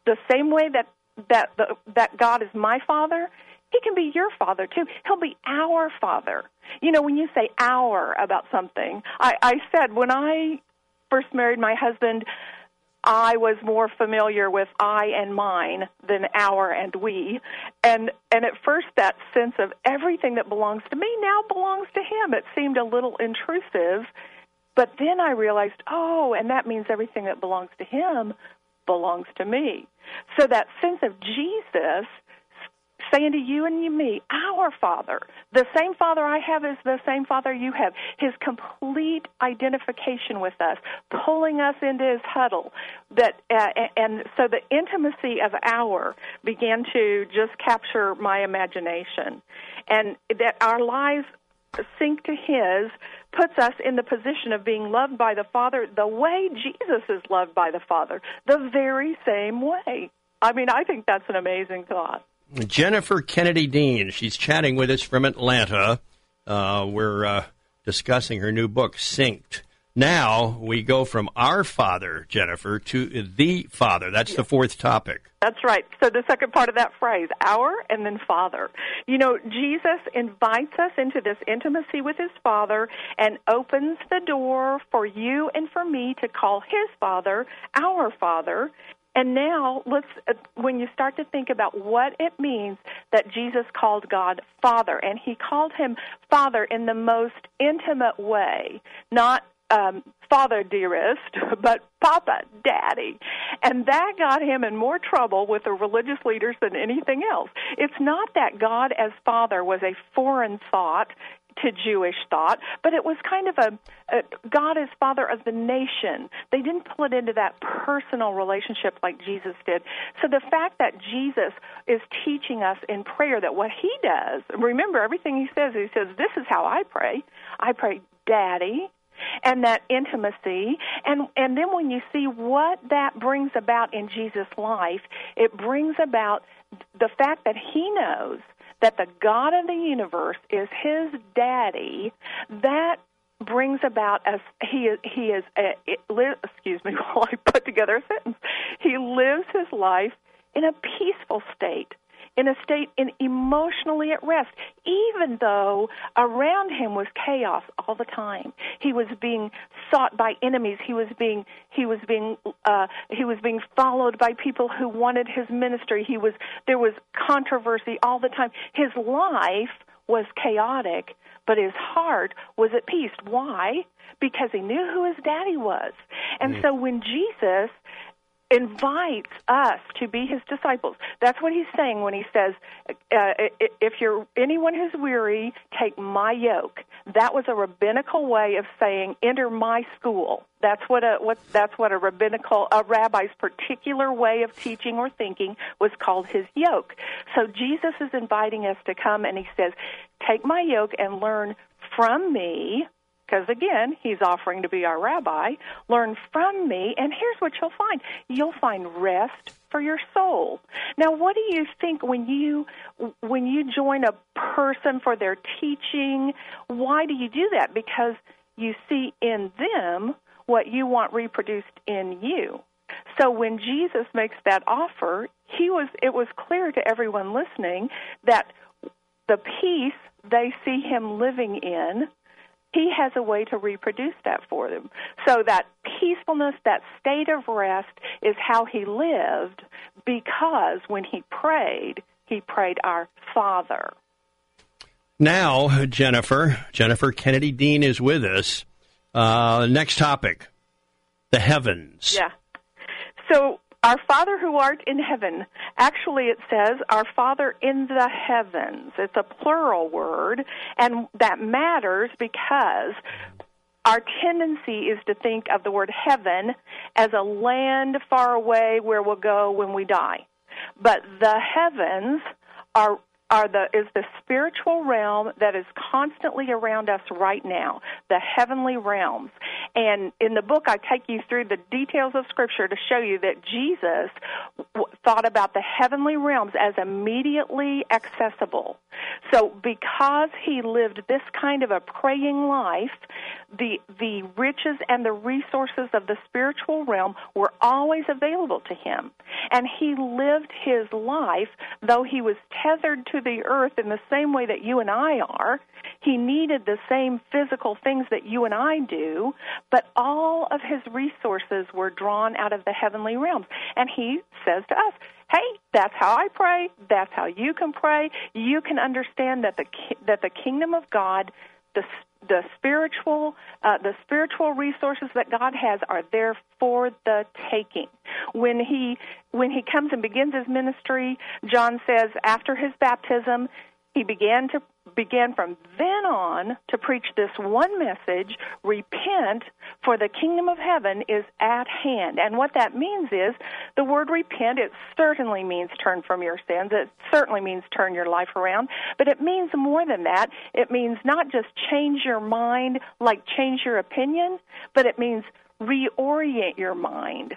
Speaker 12: the same way that that the, that God is my Father, he can be your father too. He'll be our father. You know, when you say our about something, I, I said when I first married my husband, I was more familiar with I and mine than our and we. And and at first that sense of everything that belongs to me now belongs to him. It seemed a little intrusive. But then I realized, oh, and that means everything that belongs to him belongs to me. So that sense of Jesus saying to you and you, me, our Father, the same Father I have is the same Father you have. His complete identification with us, pulling us into his huddle. That uh, and so the intimacy of our began to just capture my imagination, and that our lives sync to his puts us in the position of being loved by the Father the way Jesus is loved by the Father, the very same way. I mean, I think that's an amazing thought.
Speaker 2: Jennifer Kennedy Dean. She's chatting with us from Atlanta. Uh, we're uh, discussing her new book, Synced. Now we go from our Father, Jennifer, to the Father. That's the fourth topic.
Speaker 12: That's right. So the second part of that phrase, our and then Father. You know, Jesus invites us into this intimacy with his Father and opens the door for you and for me to call his Father our Father. And now, let's uh, when you start to think about what it means that Jesus called God Father, and he called him Father in the most intimate way, not um, Father dearest, but Papa, Daddy. And that got him in more trouble with the religious leaders than anything else. It's not that God as Father was a foreign thought to Jewish thought, but it was kind of a, a God is Father of the nation. They didn't pull it into that personal relationship like Jesus did. So the fact that Jesus is teaching us in prayer that what he does, remember everything he says, he says, This is how I pray. I pray, Daddy, and that intimacy and and then when you see what that brings about in Jesus life it brings about the fact that he knows that the God of the universe is his daddy, that brings about as he is he is a, it, excuse me while I put together a sentence. He lives his life in a peaceful state in a state in emotionally at rest, even though around him was chaos all the time. He was being sought by enemies. He was being he was being uh, he was being followed by people who wanted his ministry. He was there was controversy all the time. His life was chaotic, but his heart was at peace. Why? Because he knew who his daddy was. And mm. so when Jesus invites us to be his disciples. That's what he's saying when he says, uh, "If you're anyone who's weary, take my yoke." That was a rabbinical way of saying, "Enter my school." That's what a what that's what a rabbinical a rabbi's particular way of teaching or thinking was called his yoke. So Jesus is inviting us to come, and he says, "Take my yoke and learn from me." Because again, he's offering to be our rabbi. Learn from me, and here's what you'll find you'll find rest for your soul. Now, what do you think when you when you join a person for their teaching? Why do you do that? Because you see in them what you want reproduced in you. So when Jesus makes that offer, he was it was clear to everyone listening that the peace they see him living in he has a way to reproduce that for them. So that peacefulness, that state of rest is how he lived because when he prayed, he prayed our Father.
Speaker 2: Now, Jennifer, Jennifer Kennedy Dean is with us. Uh, next topic the heavens.
Speaker 12: Yeah. So our Father who art in heaven. Actually, it says our Father in the heavens. It's a plural word, and that matters because our tendency is to think of the word heaven as a land far away where we'll go when we die. But the heavens are are the is the spiritual realm that is constantly around us right now, the heavenly realms. And in the book, I take you through the details of Scripture to show you that Jesus w- thought about the heavenly realms as immediately accessible. So, because he lived this kind of a praying life, the the riches and the resources of the spiritual realm were always available to him, and he lived his life though he was tethered to the earth in the same way that you and I are. He needed the same physical things that you and I do, but all of his resources were drawn out of the heavenly realms. And he says to us, hey, that's how I pray. That's how you can pray. You can understand that the that the kingdom of God, the the spiritual uh, the spiritual resources that God has are there for the taking. When he when he comes and begins his ministry, John says after his baptism, he began to began from then on to preach this one message repent for the kingdom of heaven is at hand. And what that means is the word repent it certainly means turn from your sins. It certainly means turn your life around. But it means more than that. It means not just change your mind like change your opinion but it means reorient your mind.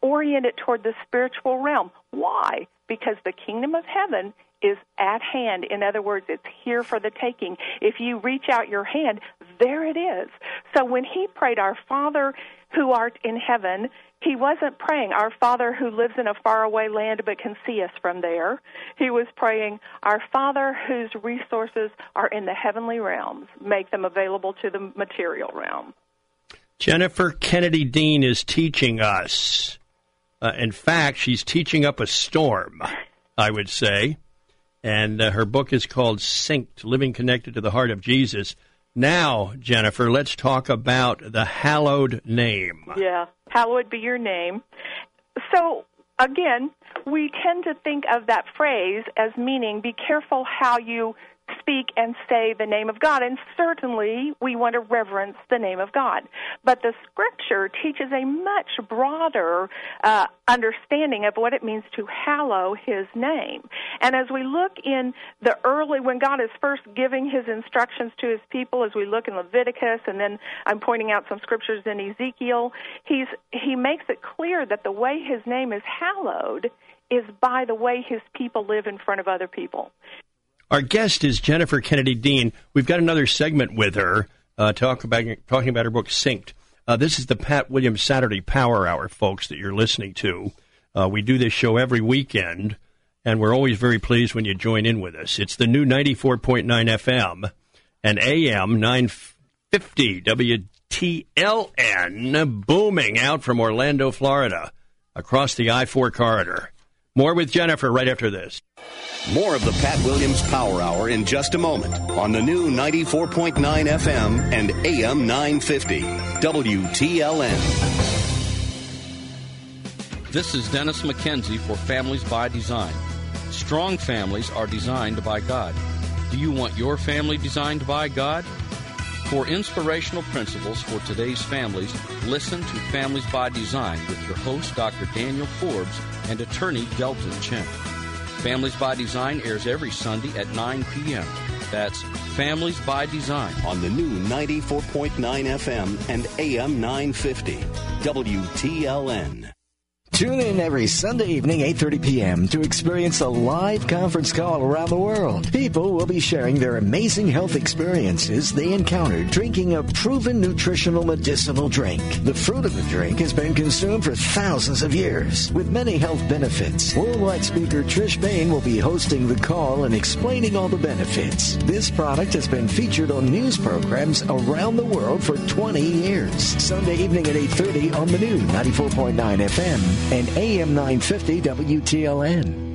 Speaker 12: Orient it toward the spiritual realm. Why? Because the kingdom of heaven is at hand. In other words, it's here for the taking. If you reach out your hand, there it is. So when he prayed, Our Father who art in heaven, he wasn't praying, Our Father who lives in a faraway land but can see us from there. He was praying, Our Father whose resources are in the heavenly realms, make them available to the material realm.
Speaker 2: Jennifer Kennedy Dean is teaching us. Uh, in fact, she's teaching up a storm, I would say and uh, her book is called Synced Living Connected to the Heart of Jesus. Now, Jennifer, let's talk about the hallowed name.
Speaker 12: Yeah, hallowed be your name. So, again, we tend to think of that phrase as meaning be careful how you speak and say the name of God. And certainly we want to reverence the name of God. But the scripture teaches a much broader uh, understanding of what it means to hallow his name. And as we look in the early, when God is first giving his instructions to his people, as we look in Leviticus, and then I'm pointing out some scriptures in Ezekiel, he's, he makes it clear that the way his name is hallowed is by the way his people live in front of other people.
Speaker 2: Our guest is Jennifer Kennedy Dean. We've got another segment with her uh, talk about, talking about her book, Synced. Uh, this is the Pat Williams Saturday Power Hour, folks, that you're listening to. Uh, we do this show every weekend, and we're always very pleased when you join in with us. It's the new 94.9 FM and AM 950 WTLN booming out from Orlando, Florida, across the I 4 corridor. More with Jennifer right after this.
Speaker 1: More of the Pat Williams Power Hour in just a moment on the new 94.9 FM and AM 950 WTLN.
Speaker 13: This is Dennis McKenzie for Families by Design. Strong families are designed by God. Do you want your family designed by God? For inspirational principles for today's families, listen to Families by Design with your host, Dr. Daniel Forbes, and attorney Delton Chen. Families by Design airs every Sunday at 9 p.m. That's Families by Design
Speaker 1: on the new 94.9 FM and AM 950 WTLN.
Speaker 4: Tune in every Sunday evening, 8.30 p.m. to experience a live conference call around the world. People will be sharing their amazing health experiences they encountered drinking a proven nutritional medicinal drink. The fruit of the drink has been consumed for thousands of years with many health benefits. Worldwide speaker Trish Bain will be hosting the call and explaining all the benefits. This product has been featured on news programs around the world for 20 years. Sunday evening at 8.30 on the new 94.9 FM and AM 950 WTLN.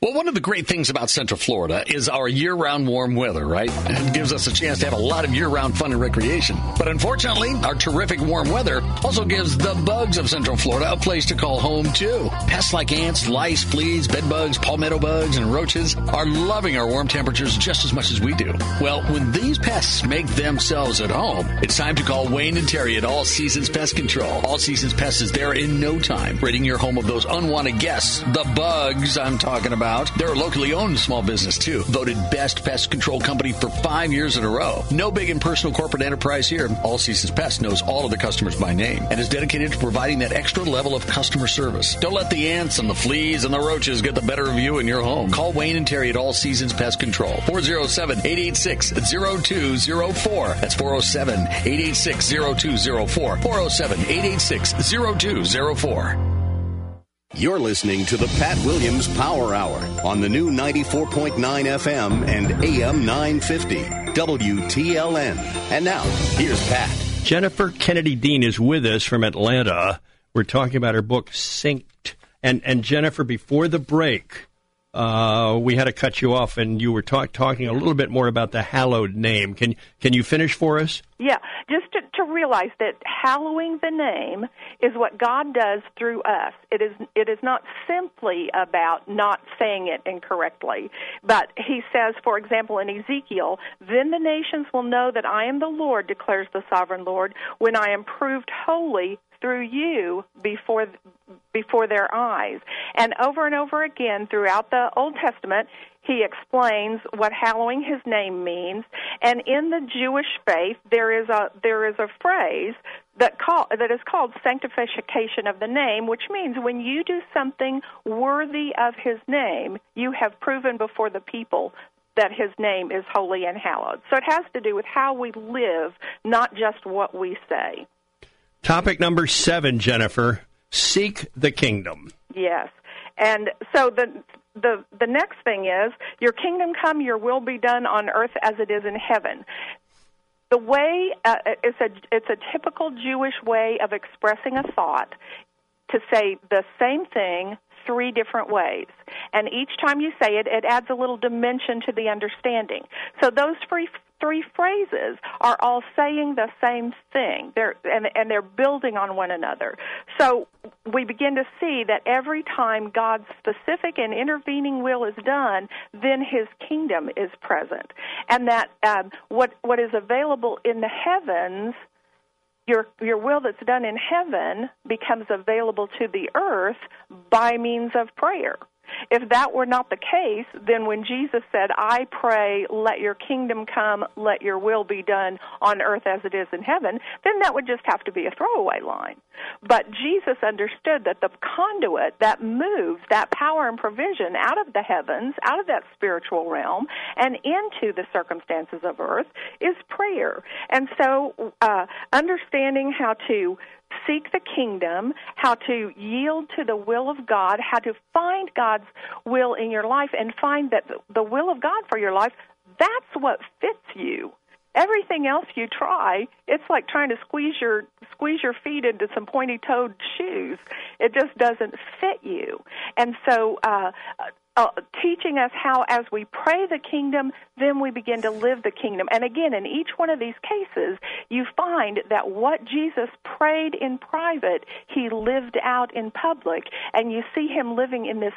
Speaker 8: Well, one of the great things about Central Florida is our year round warm weather, right? It gives us a chance to have a lot of year round fun and recreation. But unfortunately, our terrific warm weather also gives the bugs of Central Florida a place to call home, too. Pests like ants, lice, fleas, bedbugs, palmetto bugs, and roaches are loving our warm temperatures just as much as we do. Well, when these pests make themselves at home, it's time to call Wayne and Terry at All Seasons Pest Control. All Seasons Pest is there in no time, ridding your home of those unwanted guests, the bugs I'm talking about about. They're a locally owned small business too, voted best pest control company for five years in a row. No big impersonal corporate enterprise here. All Seasons Pest knows all of the customers by name and is dedicated to providing that extra level of customer service. Don't let the ants and the fleas and the roaches get the better of you in your home. Call Wayne and Terry at All Seasons Pest Control. 407-886-0204. That's 407-886-0204. 407-886-0204.
Speaker 1: You're listening to the Pat Williams Power Hour on the new 94.9 FM and AM 950 WTLN. And now, here's Pat.
Speaker 2: Jennifer Kennedy Dean is with us from Atlanta. We're talking about her book, Synced. And, and Jennifer, before the break, uh, we had to cut you off, and you were talk, talking a little bit more about the hallowed name. Can can you finish for us?
Speaker 12: Yeah, just to, to realize that hallowing the name is what God does through us. It is it is not simply about not saying it incorrectly, but He says, for example, in Ezekiel, "Then the nations will know that I am the Lord," declares the sovereign Lord, "when I am proved holy through you before before their eyes. And over and over again throughout the Old Testament, he explains what hallowing his name means. And in the Jewish faith, there is a there is a phrase that call that is called sanctification of the name, which means when you do something worthy of his name, you have proven before the people that his name is holy and hallowed. So it has to do with how we live, not just what we say.
Speaker 2: Topic number seven, Jennifer. Seek the kingdom.
Speaker 12: Yes. And so the the the next thing is your kingdom come, your will be done on earth as it is in heaven. The way uh, it's a it's a typical Jewish way of expressing a thought to say the same thing three different ways. And each time you say it, it adds a little dimension to the understanding. So those three three phrases are all saying the same thing. They're and and they're building on one another. So we begin to see that every time God's specific and intervening will is done, then His kingdom is present, and that um, what what is available in the heavens your your will that's done in heaven becomes available to the earth by means of prayer. If that were not the case, then when Jesus said, I pray, let your kingdom come, let your will be done on earth as it is in heaven, then that would just have to be a throwaway line. But Jesus understood that the conduit that moves that power and provision out of the heavens, out of that spiritual realm, and into the circumstances of earth is prayer. And so, uh, understanding how to seek the kingdom, how to yield to the will of God, how to find God's will in your life and find that the will of God for your life, that's what fits you. Everything else you try, it's like trying to squeeze your squeeze your feet into some pointy-toed shoes. It just doesn't fit you. And so uh uh, teaching us how, as we pray the kingdom, then we begin to live the kingdom. And again, in each one of these cases, you find that what Jesus prayed in private, he lived out in public. And you see him living in this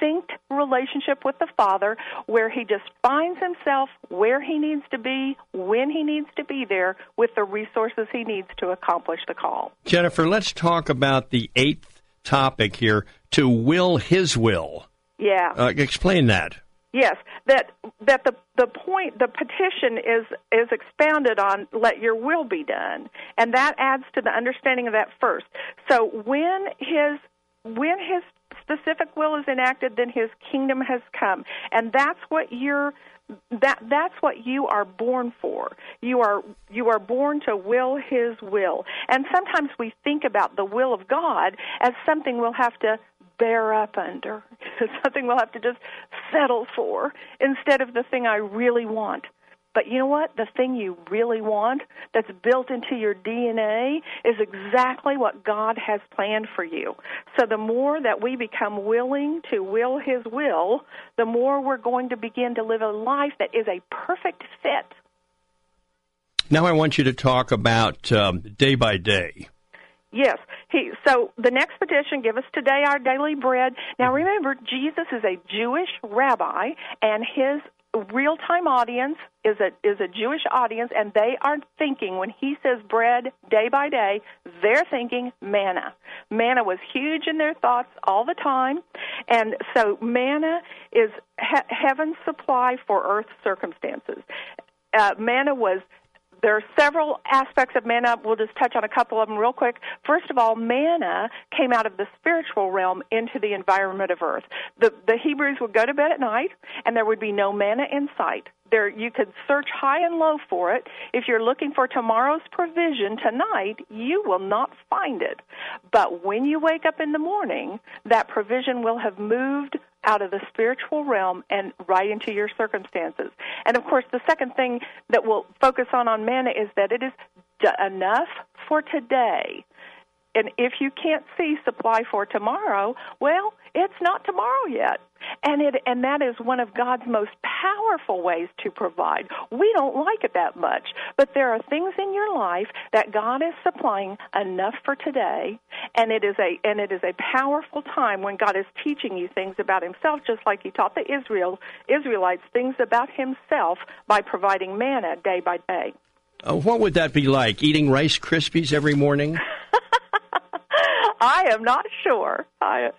Speaker 12: synced relationship with the Father where he just finds himself where he needs to be, when he needs to be there, with the resources he needs to accomplish the call.
Speaker 2: Jennifer, let's talk about the eighth topic here to will his will.
Speaker 12: Yeah.
Speaker 2: Uh, explain that.
Speaker 12: Yes, that that the the point the petition is is expounded on let your will be done, and that adds to the understanding of that first. So when his when his specific will is enacted, then his kingdom has come, and that's what you're that that's what you are born for. You are you are born to will his will. And sometimes we think about the will of God as something we'll have to bear up under, something we'll have to just settle for instead of the thing I really want. But you know what? The thing you really want that's built into your DNA is exactly what God has planned for you. So the more that we become willing to will His will, the more we're going to begin to live a life that is a perfect fit.
Speaker 2: Now I want you to talk about um, day by day.
Speaker 12: Yes. He so the next petition, give us today our daily bread. Now remember, Jesus is a Jewish rabbi and his real time audience is a is a Jewish audience and they are thinking when he says bread day by day, they're thinking manna. Manna was huge in their thoughts all the time. And so manna is he- heaven's supply for earth circumstances. Uh, manna was there are several aspects of manna. We'll just touch on a couple of them real quick. First of all, manna came out of the spiritual realm into the environment of earth. The, the Hebrews would go to bed at night, and there would be no manna in sight. There, you could search high and low for it. If you're looking for tomorrow's provision tonight, you will not find it. But when you wake up in the morning, that provision will have moved out of the spiritual realm and right into your circumstances. And of course, the second thing that we'll focus on on manna is that it is enough for today. And if you can't see supply for tomorrow, well, it's not tomorrow yet. And it and that is one of God's most powerful ways to provide. We don't like it that much, but there are things in your life that God is supplying enough for today, and it is a and it is a powerful time when God is teaching you things about himself just like he taught the Israel Israelites things about himself by providing manna day by day.
Speaker 2: Uh, what would that be like? Eating Rice Krispies every morning?
Speaker 12: I am not sure, I,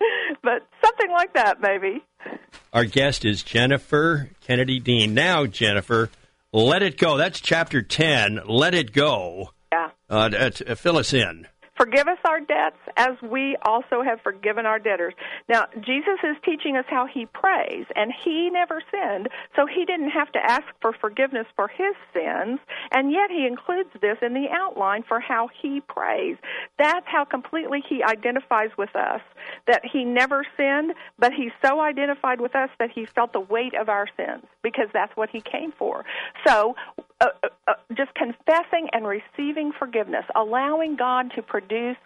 Speaker 12: but something like that, maybe.
Speaker 2: Our guest is Jennifer Kennedy Dean. Now, Jennifer, let it go. That's chapter 10. Let it go.
Speaker 12: Yeah.
Speaker 2: Uh, uh, fill us in.
Speaker 12: Forgive us our debts as we also have forgiven our debtors. Now, Jesus is teaching us how he prays, and he never sinned, so he didn't have to ask for forgiveness for his sins, and yet he includes this in the outline for how he prays. That's how completely he identifies with us, that he never sinned, but he so identified with us that he felt the weight of our sins, because that's what he came for. So, uh, uh, uh, just confessing and receiving forgiveness, allowing God to produce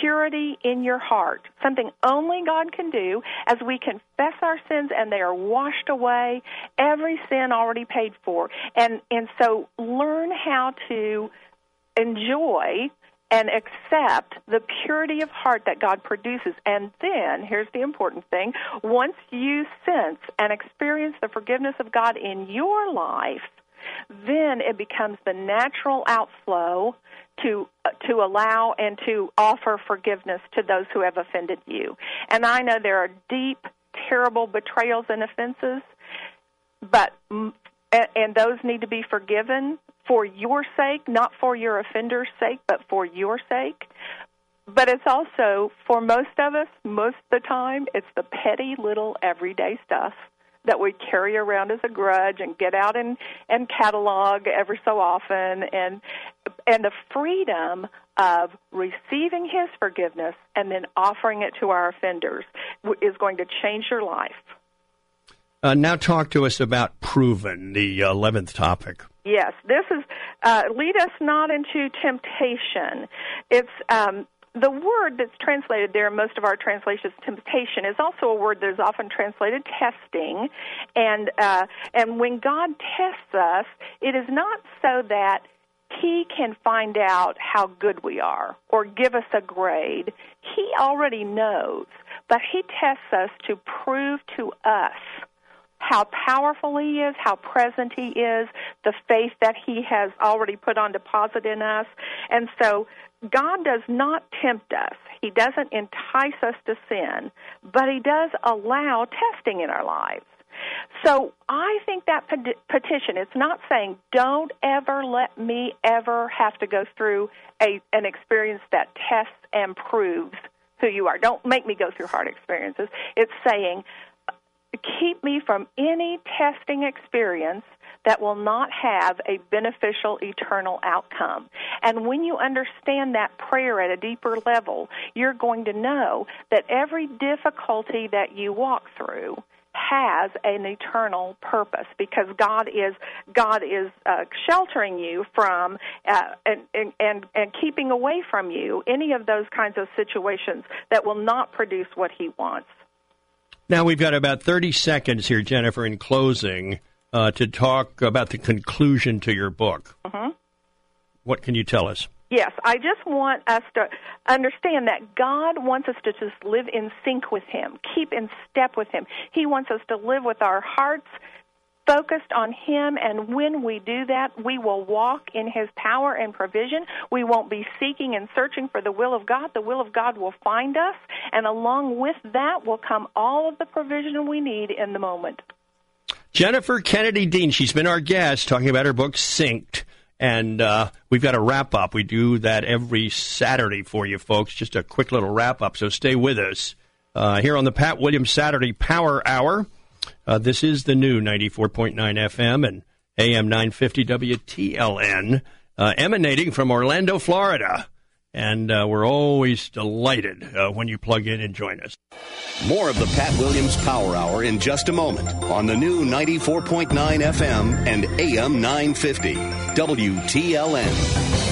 Speaker 12: purity in your heart, something only God can do as we confess our sins and they are washed away, every sin already paid for. And and so learn how to enjoy and accept the purity of heart that God produces. And then, here's the important thing once you sense and experience the forgiveness of God in your life, then it becomes the natural outflow to uh, to allow and to offer forgiveness to those who have offended you. And I know there are deep, terrible betrayals and offenses, but and those need to be forgiven for your sake, not for your offender's sake, but for your sake. But it's also for most of us, most of the time, it's the petty little everyday stuff that we carry around as a grudge and get out and and catalog every so often and and the freedom of receiving his forgiveness and then offering it to our offenders is going to change your life.
Speaker 2: Uh, now, talk to us about proven, the 11th topic.
Speaker 12: Yes, this is uh, lead us not into temptation. It's um, the word that's translated there in most of our translations, temptation, is also a word that is often translated testing. And uh, and when God tests us, it is not so that He can find out how good we are or give us a grade. He already knows, but He tests us to prove to us how powerful he is, how present he is, the faith that he has already put on deposit in us. And so God does not tempt us. He doesn't entice us to sin, but He does allow testing in our lives. So I think that petition, it's not saying, don't ever let me ever have to go through a, an experience that tests and proves who you are. Don't make me go through hard experiences. It's saying, keep me from any testing experience that will not have a beneficial eternal outcome. And when you understand that prayer at a deeper level, you're going to know that every difficulty that you walk through has an eternal purpose because God is God is uh, sheltering you from uh, and, and and and keeping away from you any of those kinds of situations that will not produce what He wants.
Speaker 2: Now we've got about thirty seconds here, Jennifer, in closing uh, to talk about the conclusion to your book.
Speaker 12: Mm-hmm.
Speaker 2: What can you tell us?
Speaker 12: Yes, I just want us to understand that God wants us to just live in sync with Him, keep in step with Him. He wants us to live with our hearts focused on Him, and when we do that, we will walk in His power and provision. We won't be seeking and searching for the will of God. The will of God will find us, and along with that will come all of the provision we need in the moment.
Speaker 2: Jennifer Kennedy Dean, she's been our guest talking about her book, Synced. And uh, we've got a wrap up. We do that every Saturday for you folks, just a quick little wrap up. So stay with us uh, here on the Pat Williams Saturday Power Hour. Uh, this is the new 94.9 FM and AM 950 WTLN, uh, emanating from Orlando, Florida and uh, we're always delighted uh, when you plug in and join us.
Speaker 1: More of the Pat Williams Power Hour in just a moment on the new 94.9 FM and AM 950 WTLN.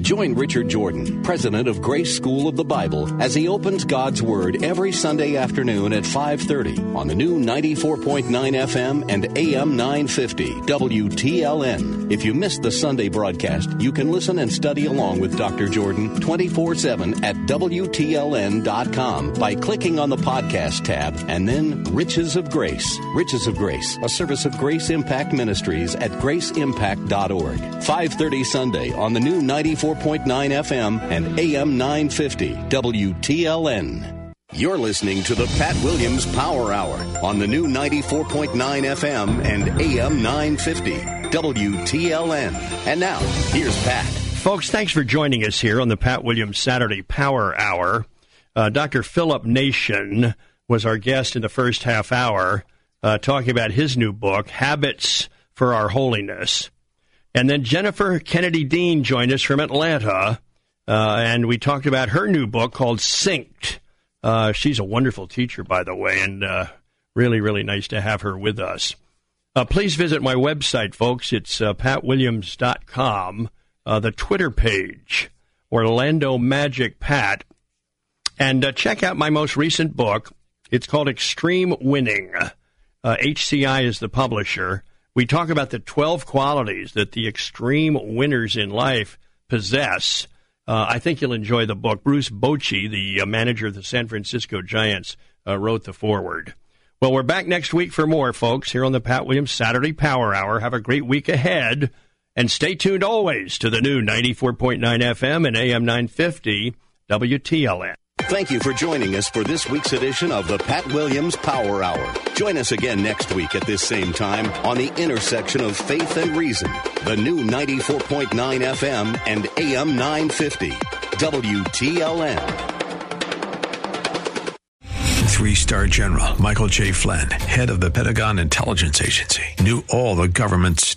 Speaker 1: Join Richard Jordan, president of Grace School of the Bible, as he opens God's Word every Sunday afternoon at 5:30 on the new 94.9 FM and AM 950 WTLN. If you missed the Sunday broadcast, you can listen and study along with Dr. Jordan 24/7 at WTLN.com by clicking on the podcast tab and then Riches of Grace. Riches of Grace, a service of Grace Impact Ministries at graceimpact.org. 5:30 Sunday on the new 94 94.9 FM and AM 950 WTLN. You're listening to the Pat Williams Power Hour on the new 94.9 FM and AM 950 WTLN. And now, here's Pat.
Speaker 2: Folks, thanks for joining us here on the Pat Williams Saturday Power Hour. Uh, Dr. Philip Nation was our guest in the first half hour, uh, talking about his new book, Habits for Our Holiness. And then Jennifer Kennedy Dean joined us from Atlanta, uh, and we talked about her new book called Synced. Uh, she's a wonderful teacher, by the way, and uh, really, really nice to have her with us. Uh, please visit my website, folks. It's uh, patwilliams.com, uh, the Twitter page, Orlando Magic Pat. And check out my most recent book. It's called Extreme Winning. HCI is the publisher. We talk about the 12 qualities that the extreme winners in life possess. Uh, I think you'll enjoy the book. Bruce Bochy, the manager of the San Francisco Giants, wrote the foreword. Well, we're back next week for more, folks, here on the Pat Williams Saturday Power Hour. Have a great week ahead. And stay tuned always to the new 94.9 FM and AM 950 WTLN.
Speaker 1: Thank you for joining us for this week's edition of the Pat Williams Power Hour. Join us again next week at this same time on the intersection of faith and reason. The new 94.9 FM and AM 950 WTLN.
Speaker 14: Three star general Michael J. Flynn, head of the Pentagon Intelligence Agency, knew all the government's